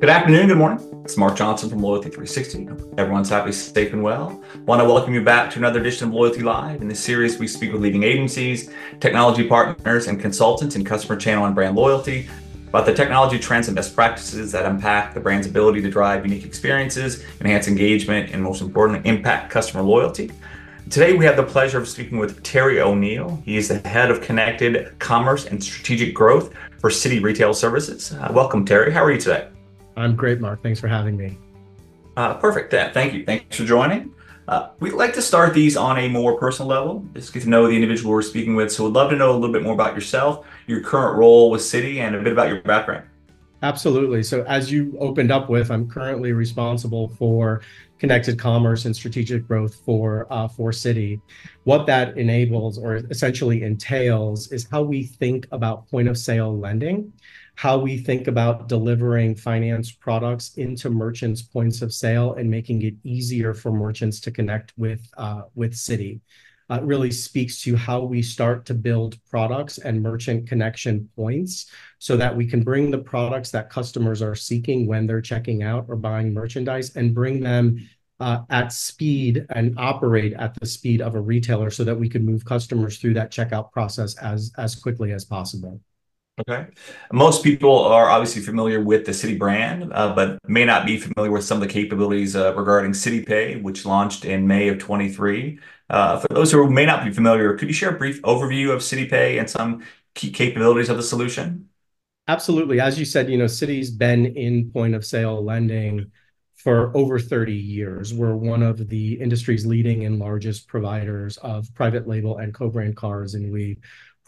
Good afternoon, good morning. It's Mark Johnson from Loyalty 360. Everyone's happy, safe, and well. Want to welcome you back to another edition of Loyalty Live. In this series, we speak with leading agencies, technology partners, and consultants in customer channel and brand loyalty about the technology trends and best practices that impact the brand's ability to drive unique experiences, enhance engagement, and most importantly, impact customer loyalty. Today, we have the pleasure of speaking with Terry O'Neil. He is the head of connected commerce and strategic growth for Citi Retail Services. Uh, welcome, Terry. How are you today? I'm great, Mark. Thanks for having me. Uh, perfect. Thank you. Thanks for joining. Uh, we'd like to start these on a more personal level, just get to know the individual we're speaking with. So we'd love to know a little bit more about yourself, your current role with Citi, and a bit about your background. Absolutely. So as you opened up with, I'm currently responsible for connected commerce and strategic growth for uh, for Citi. What that enables or essentially entails is how we think about point of sale lending how we think about delivering finance products into merchants' points of sale and making it easier for merchants to connect with uh, with Citi. Uh, really speaks to how we start to build products and merchant connection points so that we can bring the products that customers are seeking when they're checking out or buying merchandise and bring them uh, at speed and operate at the speed of a retailer so that we can move customers through that checkout process as as quickly as possible. Okay. Most people are obviously familiar with the Citi brand, uh, but may not be familiar with some of the capabilities uh, regarding Citi Pay, which launched in May of 23. Uh, for those who may not be familiar, could you share a brief overview of Citi Pay and some key capabilities of the solution? Absolutely. As you said, you know, Citi's been in point of sale lending for over 30 years. We're one of the industry's leading and largest providers of private label and co-brand cards, and we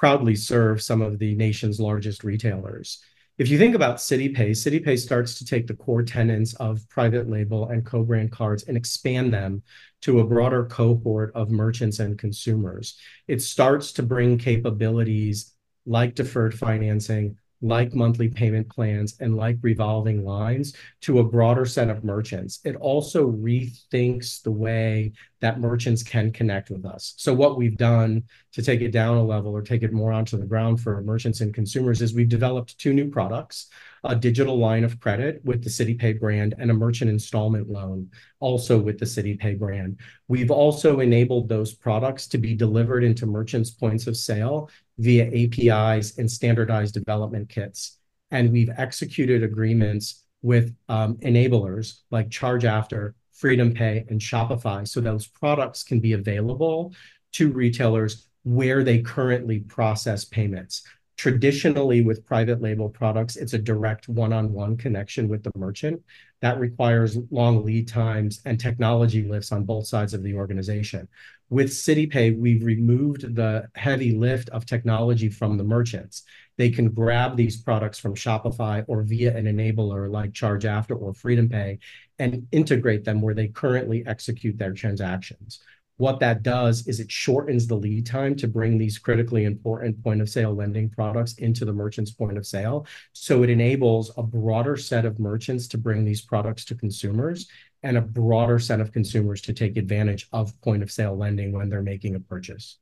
proudly serve some of the nation's largest retailers. If you think about CitiPay, CitiPay starts to take the core tenets of private label and co-brand cards and expand them to a broader cohort of merchants and consumers. It starts to bring capabilities like deferred financing, like monthly payment plans and like revolving lines to a broader set of merchants. It also rethinks the way that merchants can connect with us. So what we've done to take it down a level or take it more onto the ground for merchants and consumers is we've developed two new products, a digital line of credit with the CitiPay brand and a merchant installment loan also with the CitiPay brand. We've also enabled those products to be delivered into merchants' points of sale via APIs and standardized development kits. And we've executed agreements with um, enablers like ChargeAfter, FreedomPay, and Shopify so those products can be available to retailers where they currently process payments. Traditionally, with private label products, it's a direct one-on-one connection with the merchant. That requires long lead times and technology lifts on both sides of the organization. With CitiPay, we've removed the heavy lift of technology from the merchants. They can grab these products from Shopify or via an enabler like ChargeAfter or FreedomPay and integrate them where they currently execute their transactions. What that does is it shortens the lead time to bring these critically important point of sale lending products into the merchant's point of sale. So it enables a broader set of merchants to bring these products to consumers and a broader set of consumers to take advantage of point of sale lending when they're making a purchase.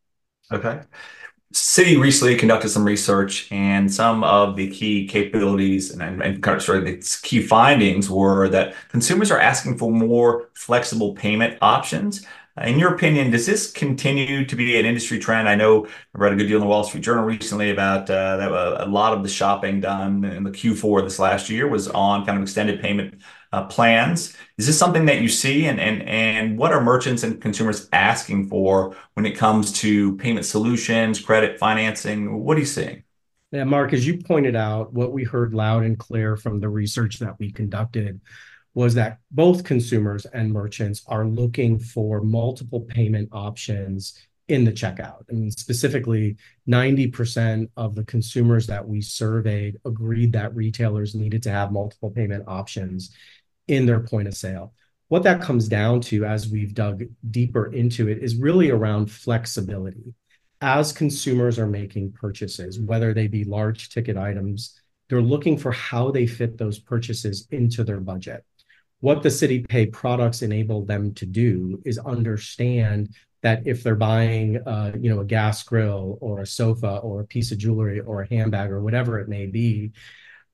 Okay. Citi recently conducted some research, and some of the key capabilities and, and kind of sorry, the key findings were that consumers are asking for more flexible payment options in your opinion, does this continue to be an industry trend? I know I read a good deal in the Wall Street Journal recently about uh, that a lot of the shopping done in the Q4 this last year was on kind of extended payment uh, Uh, plans. Is this something that you see? And, and, and what are merchants and consumers asking for when it comes to payment solutions, credit financing? What are you seeing? Yeah, Mark, as you pointed out, what we heard loud and clear from the research that we conducted was that both consumers and merchants are looking for multiple payment options in the checkout. Mean, specifically, 90% of the consumers that we surveyed agreed that retailers needed to have multiple payment options in their point of sale. What that comes down to, as we've dug deeper into it, is really around flexibility. As consumers are making purchases, whether they be large ticket items, they're looking for how they fit those purchases into their budget what the Citi Pay products enable them to do is understand that if they're buying, uh, you know, a gas grill or a sofa or a piece of jewelry or a handbag or whatever it may be,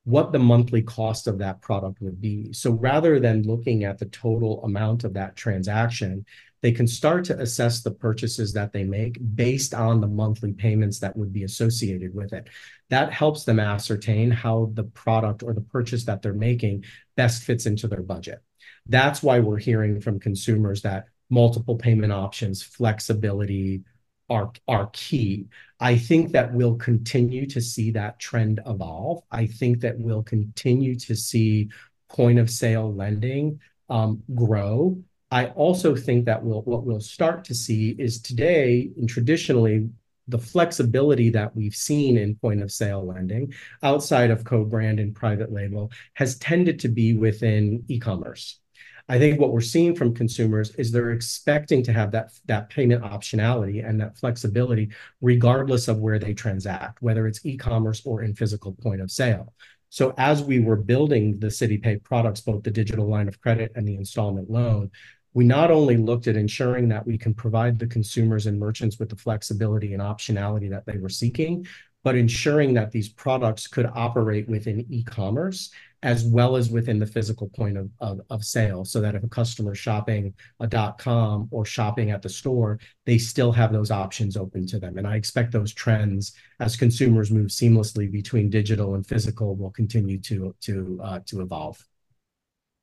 what the monthly cost of that product would be. So rather than looking at the total amount of that transaction, they can start to assess the purchases that they make based on the monthly payments that would be associated with it. That helps them ascertain how the product or the purchase that they're making best fits into their budget. That's why we're hearing from consumers that multiple payment options, flexibility are are key. I think that we'll continue to see that trend evolve. I think that we'll continue to see point-of-sale lending um, grow. I also think that what we'll start to see is today, and traditionally, the flexibility that we've seen in point-of-sale lending outside of co-brand and private label has tended to be within e-commerce. I think what we're seeing from consumers is they're expecting to have that payment optionality and that flexibility regardless of where they transact, whether it's e-commerce or in physical point of sale. So as we were building the Citi Pay products, both the digital line of credit and the installment loan, we not only looked at ensuring that we can provide the consumers and merchants with the flexibility and optionality that they were seeking, but ensuring that these products could operate within e-commerce as well as within the physical point of of sale so that if a customer is shopping a dot-com or shopping at the store, they still have those options open to them. And I expect those trends as consumers move seamlessly between digital and physical will continue to to uh, to evolve.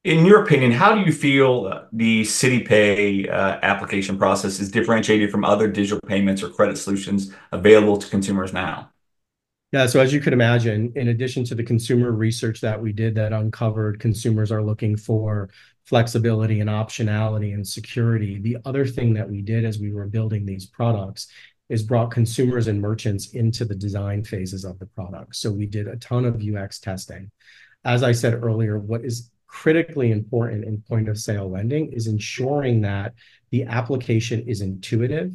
In your opinion, how do you feel the Citi Pay uh, application process is differentiated from other digital payments or credit solutions available to consumers now? Yeah, so as you could imagine, in addition to the consumer research that we did that uncovered consumers are looking for flexibility and optionality and security, the other thing that we did as we were building these products is brought consumers and merchants into the design phases of the product. So we did a ton of UX testing. As I said earlier, what is critically important in point-of-sale lending is ensuring that the application is intuitive,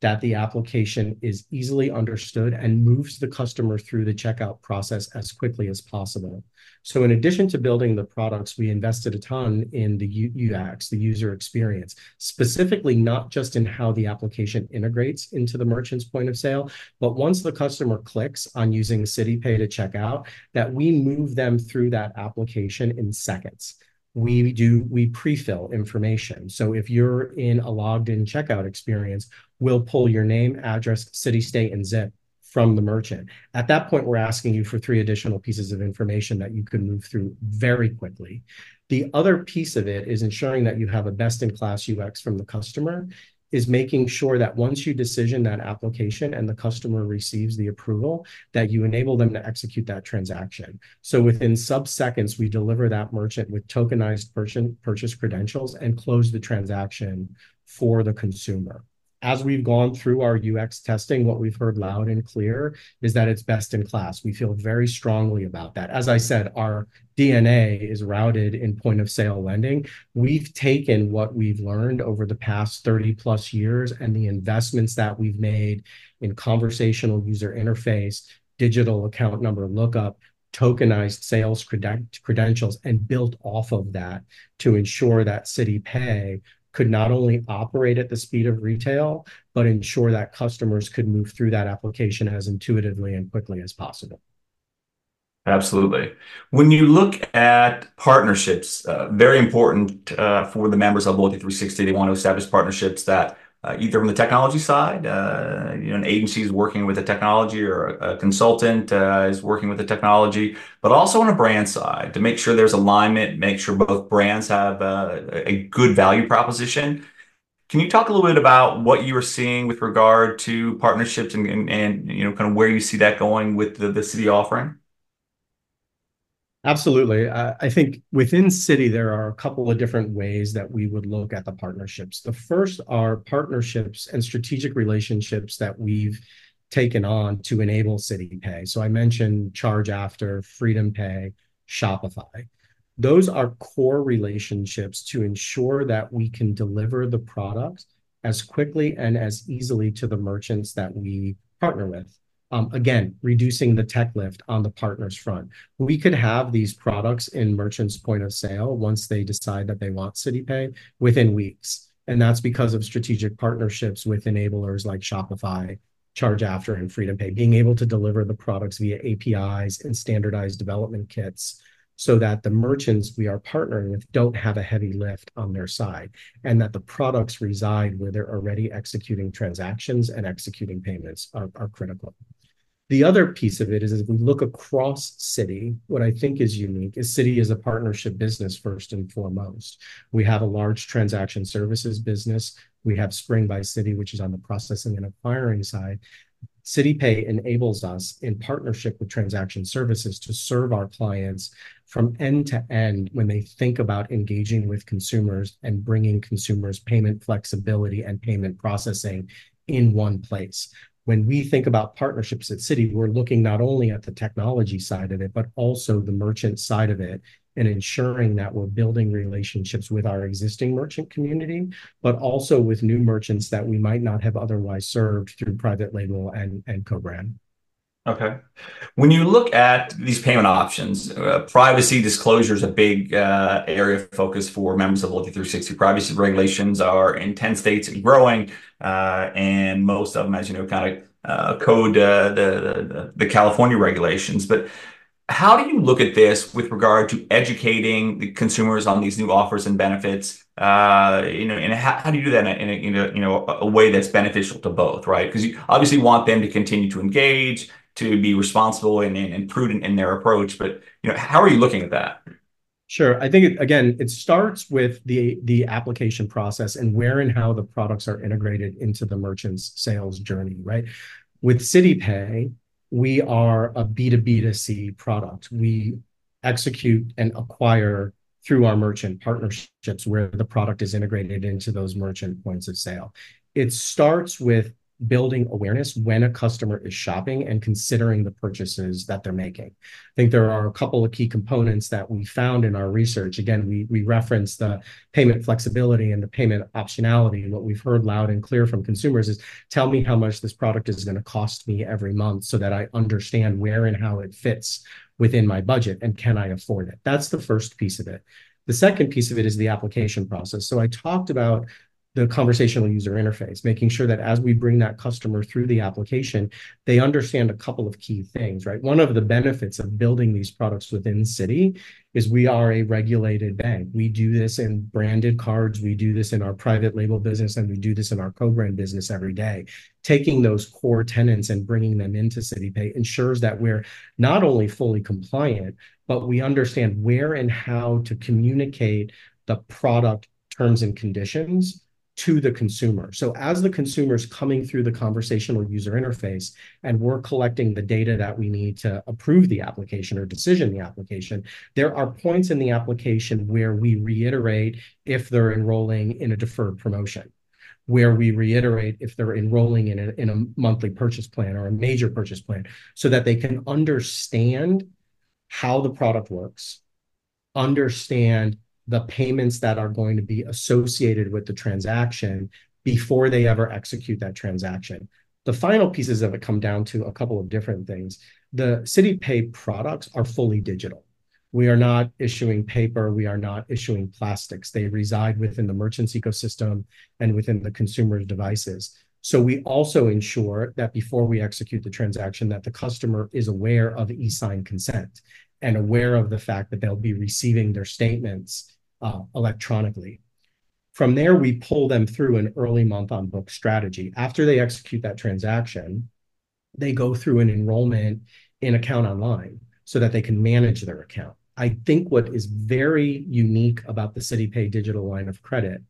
that the application is easily understood, and moves the customer through the checkout process as quickly as possible. So in addition to building the products, we invested a ton in the UX, the user experience, specifically not just in how the application integrates into the merchant's point of sale, but once the customer clicks on using Citi Pay to check out, that we move them through that application in seconds. We do we pre-fill information. So if you're in a logged-in checkout experience, we'll pull your name, address, city, state, and zip from the merchant. At that point, we're asking you for three additional pieces of information that you can move through very quickly. The other piece of it is ensuring that you have a best-in-class UX from the customer, is making sure that once you decision that application and the customer receives the approval, that you enable them to execute that transaction. So within sub-seconds, we deliver that merchant with tokenized purchase credentials and close the transaction for the consumer. As we've gone through our UX testing, what we've heard loud and clear is that it's best in class. We feel very strongly about that. As I said, our DNA is rooted in point-of-sale lending. We've taken what we've learned over the past 30+ years and the investments that we've made in conversational user interface, digital account number lookup, tokenized sales credentials, and built off of that to ensure that Citi Pay could not only operate at the speed of retail, but ensure that customers could move through that application as intuitively and quickly as possible. Absolutely. When you look at partnerships, uh, very important uh, for the members of Loyalty360, they want to establish partnerships that Uh, either from the technology side, uh, an agency is working with a technology or a consultant uh, is working with a technology, but also on a brand side to make sure there's alignment, make sure both brands have a good value proposition. Can you talk a little bit about what you are seeing with regard to partnerships and and you know, kind of where you see that going with the the Citi offering? Absolutely. I think within Citi, there are a couple of different ways that we would look at the partnerships. The first are partnerships and strategic relationships that we've taken on to enable Citi Pay. So I mentioned ChargeAfter, FreedomPay, Shopify. Those are core relationships to ensure that we can deliver the product as quickly and as easily to the merchants that we partner with. Um, again, reducing the tech lift on the partners' front. We could have these products in merchants' point of sale once they decide that they want Citi Pay within weeks. And that's because of strategic partnerships with enablers like Shopify ChargeAfter and FreedomPay, being able to deliver the products via APIs and standardized development kits so that the merchants we are partnering with don't have a heavy lift on their side and that the products reside where they're already executing transactions and executing payments are critical. The other piece of it is if we look across Citi, what I think is unique is Citi is a partnership business first and foremost. We have a large transaction services business. We have Spring by Citi, which is on the processing and acquiring side. CitiPay enables us in partnership with transaction services to serve our clients from end to end when they think about engaging with consumers and bringing consumers payment flexibility and payment processing in one place. When we think about partnerships at Citi, we're looking not only at the technology side of it, but also the merchant side of it and ensuring that we're building relationships with our existing merchant community, but also with new merchants that we might not have otherwise served through private label and co-brand. Okay. When you look at these payment options, uh, privacy disclosure is a big uh, area of focus for members of Loyalty 360. Privacy regulations are in 10 states and growing, uh, and most of them, as you know, kind of code the the California regulations. But how do you look at this with regard to educating the consumers on these new offers and benefits? You know, And how do you do that in a you know a way that's beneficial to both, right? Because you obviously want them to continue to engage, to be responsible and prudent in their approach. But how are you looking at that? Sure. I think, again, it starts with the application process and where and how the products are integrated into the merchant's sales journey, right? With CitiPay, we are a B2B2C product. We execute and acquire through our merchant partnerships where the product is integrated into those merchant points of sale. It starts with building awareness when a customer is shopping and considering the purchases that they're making. I think there are a couple of key components that we found in our research. Again, we we referenced the payment flexibility and the payment optionality. And What we've heard loud and clear from consumers is, "Tell me how much this product is going to cost me every month so that I understand where and how it fits within my budget, and can I afford it?" That's the first piece of it. The second piece of it is the application process. So I talked about the conversational user interface, making sure that as we bring that customer through the application, they understand a couple of key things, right? One of the benefits of building these products within Citi is we are a regulated bank. We do this in branded cards. We do this in our private label business, and we do this in our co-brand business every day. Taking those core tenets and bringing them into CitiPay ensures that we're not only fully compliant, but we understand where and how to communicate the product terms and conditions to the consumer. So as the consumer is coming through the conversational user interface and we're collecting the data that we need to approve the application or decision the application, there are points in the application where we reiterate if they're enrolling in a deferred promotion, where we reiterate if they're enrolling in a monthly purchase plan or a major purchase plan so that they can understand how the product works, understand the payments that are going to be associated with the transaction before they ever execute that transaction. The final pieces of it come down to a couple of different things. The CitiPay products are fully digital. We are not issuing paper. We are not issuing plastics. They reside within the merchant's ecosystem and within the consumer's devices. So we also ensure that before we execute the transaction, that the customer is aware of e-sign consent and aware of the fact that they'll be receiving their statements Uh, electronically. From there, we pull them through an early month-on-book strategy. After they execute that transaction, they go through an enrollment in Account Online so that they can manage their account. I think what is very unique about the CitiPay digital line of credit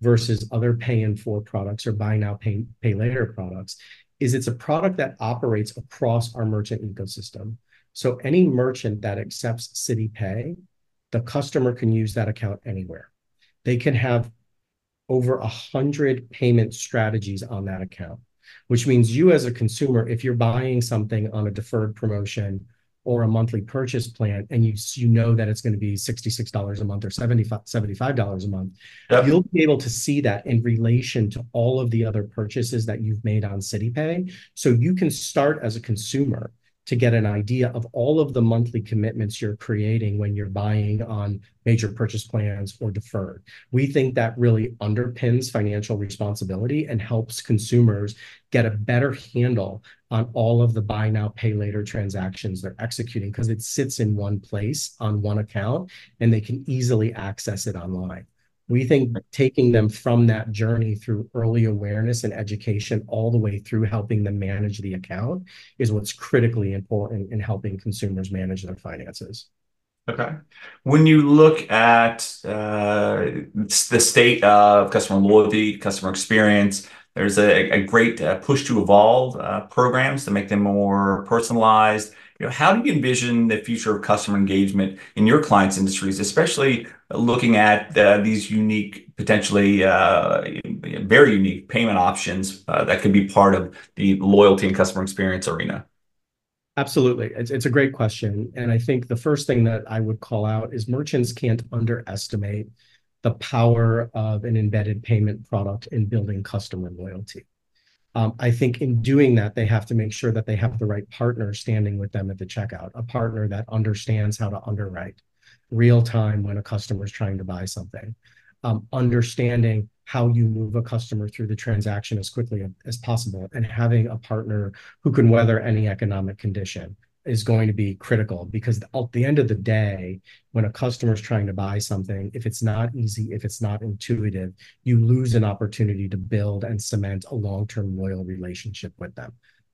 versus other pay-in-four products or buy now, pay later products is it's a product that operates across our merchant ecosystem. So any merchant that accepts CitiPay, the customer can use that account anywhere. They can have over 100 payment strategies on that account, which means you as a consumer, if you're buying something on a deferred promotion or a monthly purchase plan and you you know that it's going to be $66 a month or $75 a month, you'll be able to see that in relation to all of the other purchases that you've made on CitiPay. So you can start as a consumer to get an idea of all of the monthly commitments you're creating when you're buying on major purchase plans or deferred. We think that really underpins financial responsibility and helps consumers get a better handle on all of the buy now, pay later transactions they're executing because it sits in one place on one account and they can easily access it online. We think taking them from that journey through early awareness and education all the way through helping them manage the account is what's critically important in helping consumers manage their finances. Okay. When you look at uh, the state of customer loyalty, customer experience, there's a great uh, push to evolve uh, programs to make them more personalized. You know, how do you envision the future of customer engagement in your clients' industries, especially looking at uh, these unique, potentially uh, very unique payment options uh, that could be part of the loyalty and customer experience arena? Absolutely. It's a great question. And I think the first thing that I would call out is merchants can't underestimate the power of an embedded payment product in building customer loyalty. Um, I think in doing that, they have to make sure that they have the right partner standing with them at the checkout, a partner that understands how to underwrite real time when a customer is trying to buy something, um, understanding how you move a customer through the transaction as quickly as possible, and having a partner who can weather any economic condition is going to be critical because at the end of the day, when a customer is trying to buy something, if it's not easy, if it's not intuitive, you lose an opportunity to build and cement a long-term loyal relationship with them.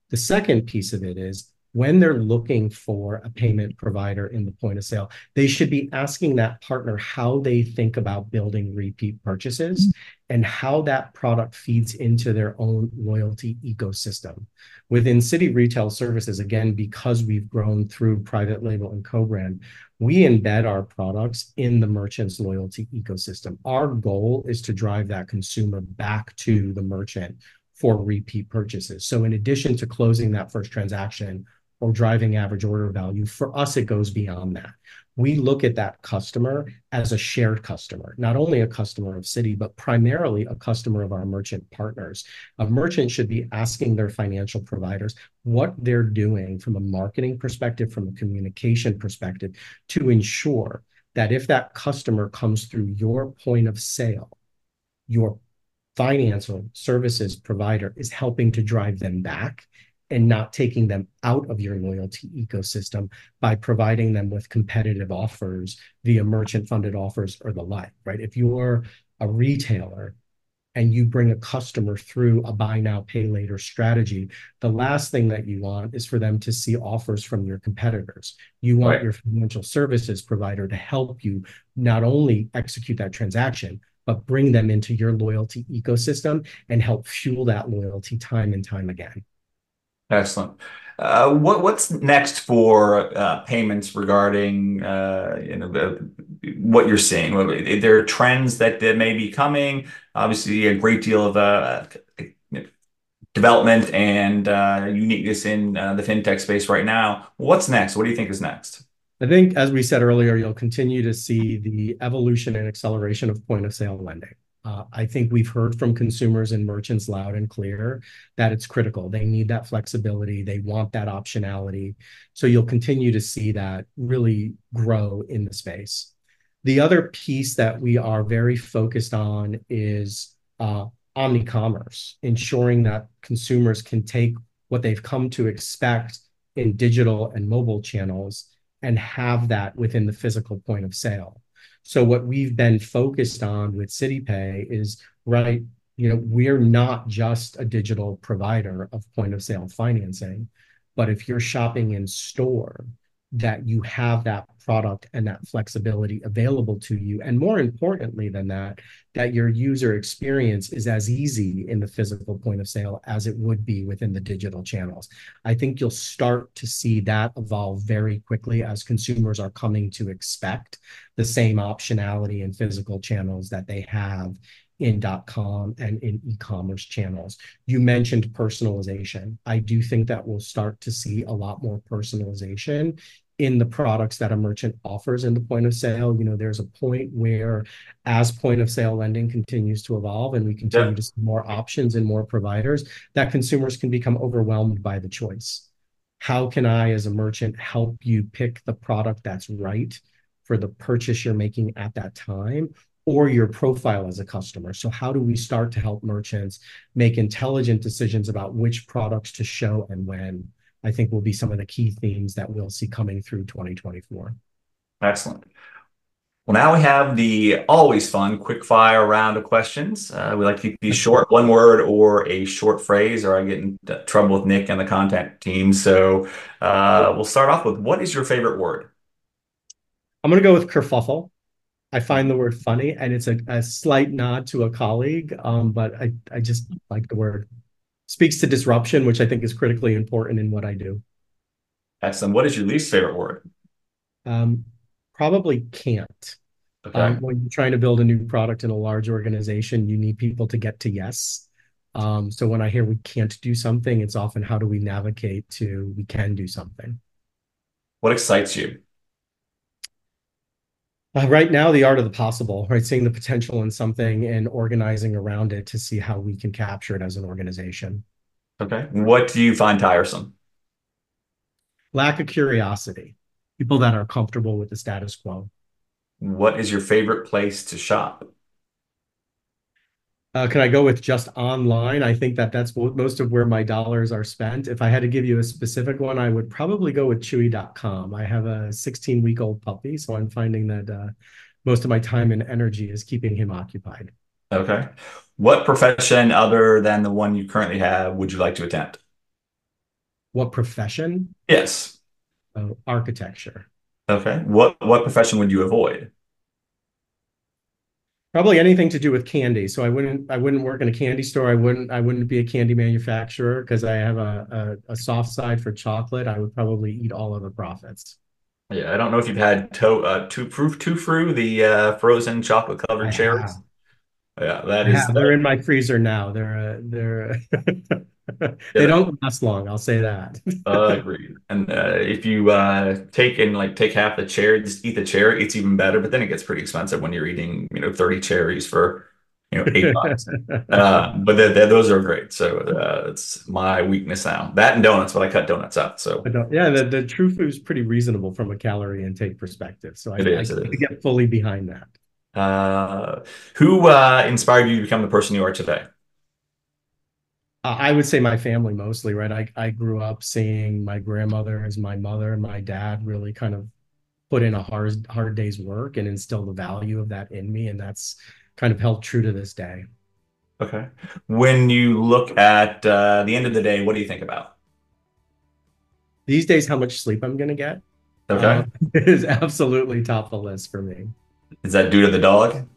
The second piece of it is when they're looking for a payment provider in the point of sale, they should be asking that partner how they think about building repeat purchases and how that product feeds into their own loyalty ecosystem. Within Citi Retail Services, again, because we've grown through private label and co-brand, we embed our products in the merchant's loyalty ecosystem. Our goal is to drive that consumer back to the merchant for repeat purchases. So in addition to closing that first transaction or driving average order value, for us, it goes beyond that. We look at that customer as a shared customer, not only a customer of Citi, but primarily a customer of our merchant partners. A merchant should be asking their financial providers what they're doing from a marketing perspective, from a communication perspective, to ensure that if that customer comes through your point of sale, your financial services provider is helping to drive them back and not taking them out of your loyalty ecosystem by providing them with competitive offers via merchant-funded offers or the like, right? If you're a retailer and you bring a customer through a buy now, pay later strategy, the last thing that you want is for them to see offers from your competitors. You want right. your financial services provider to help you not only execute that transaction, but bring them into your loyalty ecosystem and help fuel that loyalty time and time again. Excellent. Uh, what's next for uh, payments regarding uh, what you're seeing? Are there are trends that may be coming? Obviously, a great deal of development and uniqueness in the fintech space right now. What's next? What do you think is next? I think, as we said earlier, you'll continue to see the evolution and acceleration of point-of-sale lending. Uh, I think we've heard from consumers and merchants loud and clear that it's critical. They need that flexibility. They want that optionality. So you'll continue to see that really grow in the space. The other piece that we are very focused on is uh, omni-commerce, ensuring that consumers can take what they've come to expect in digital and mobile channels and have that within the physical point of sale. So what we've been focused on with CitiPay is, right, you know, we're not just a digital provider of point of sale financing, but if you're shopping in store, that you have that product and that flexibility available to you. And more importantly than that, that your user experience is as easy in the physical point of sale as it would be within the digital channels. I think you'll start to see that evolve very quickly as consumers are coming to expect the same optionality in physical channels that they have in .com and in e-commerce channels. You mentioned personalization. I do think that we'll start to see a lot more personalization in the products that a merchant offers in the point of sale. You know, there's a point where as point of sale lending continues to evolve and we continue to see more options and more providers, that consumers can become overwhelmed by the choice. how can I, as a merchant, help you pick the product that's right for the purchase you're making at that time or your profile as a customer. So how do we start to help merchants make intelligent decisions about which products to show and when? I think will be some of the key themes that we'll see coming through 2024. Excellent. Well, now we have the always fun quick fire round of questions. Uh, we like to keep these short, one word or a short phrase, or I get in trouble with Nick and the content team. So uh, we'll start off with what is your favorite word? I'm going to go with kerfuffle. I find the word funny, and it's a, a slight nod to a colleague, um, but I, I just like the word. Speaks to disruption, which I think is critically important in what I do. Excellent. What is your least favorite word? Um, probably can't. Okay. Um, when you're trying to build a new product in a large organization, you need people to get to yes. Um, so when I hear we can't do something, it's often how do we navigate to we can do something. What excites you? Uh, right now, the art of the possible, right? Seeing the potential in something and organizing around it to see how we can capture it as an organization. Okay. What do you find tiresome? Lack of curiosity people that are comfortable with the status quo. What is your favorite place to shop? Uh, can I go with just online? I think that that's most of where my dollars are spent. If I had to give you a specific one, I would probably go with Chewy.com. I have a 16 week old puppy, so I'm finding that uh, most of my time and energy is keeping him occupied. Okay. What profession other than the one you currently have would you like to attempt? What profession? Yes uh, architecture. Okay. What what profession would you avoid? Probably anything to do with candy. So I wouldn't I wouldn't work in a candy store. I wouldn't I wouldn't be a candy manufacturer because I have a, a, a soft side for chocolate. I would probably eat all of the profits. Yeah, I don't know if you've had to uh two proof fru the uh, frozen chocolate covered cherries. Yeah, that is. They're in my freezer now. They're uh, they're they yeah, don't last long. I'll say that. uh, agreed. And uh, if you uh, take and like take half the cherry, just eat the cherry, it's even better. But then it gets pretty expensive when you're eating, you know, thirty cherries for you know eight bucks. uh, but they're, they're, those are great. So uh, it's my weakness now. That and donuts, but I cut donuts out. So yeah, the, the TruFru is pretty reasonable from a calorie intake perspective. So I, it is, I, I get fully behind that. Uh, who uh, inspired you to become the person you are today? Uh, I would say my family mostly, right? I, I grew up seeing my grandmother as my mother and my dad really kind of put in a hard hard day's work and instill the value of that in me, and that's kind of held true to this day. Okay. When you look at uh, the end of the day, what do you think about? These days, how much sleep I'm going to get. Okay. Uh, is absolutely top of the list for me. Is that due to the dog?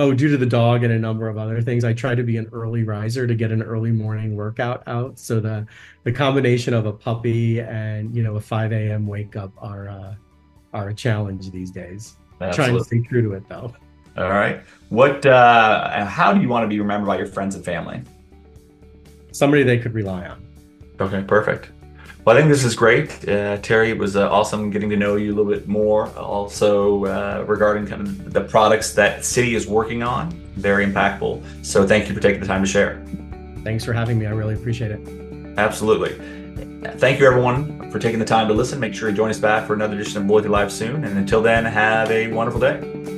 Oh, due to the dog and a number of other things, I try to be an early riser to get an early morning workout out. So the the combination of a puppy and you know a 5 a.m. wake up are uh, are a challenge these days. Absolutely. Trying to stay true to it though. All right. What? Uh, how do you want to be remembered by your friends and family? Somebody they could rely on. Okay, perfect. Well, I think this is great. Uh, Terry, it was uh, awesome getting to know you a little bit more. Also, uh, regarding kind of the products that Citi is working on, very impactful. So, thank you for taking the time to share. Thanks for having me. I really appreciate it. Absolutely. Thank you, everyone, for taking the time to listen. Make sure you join us back for another edition of Loyalty Live soon. And until then, have a wonderful day.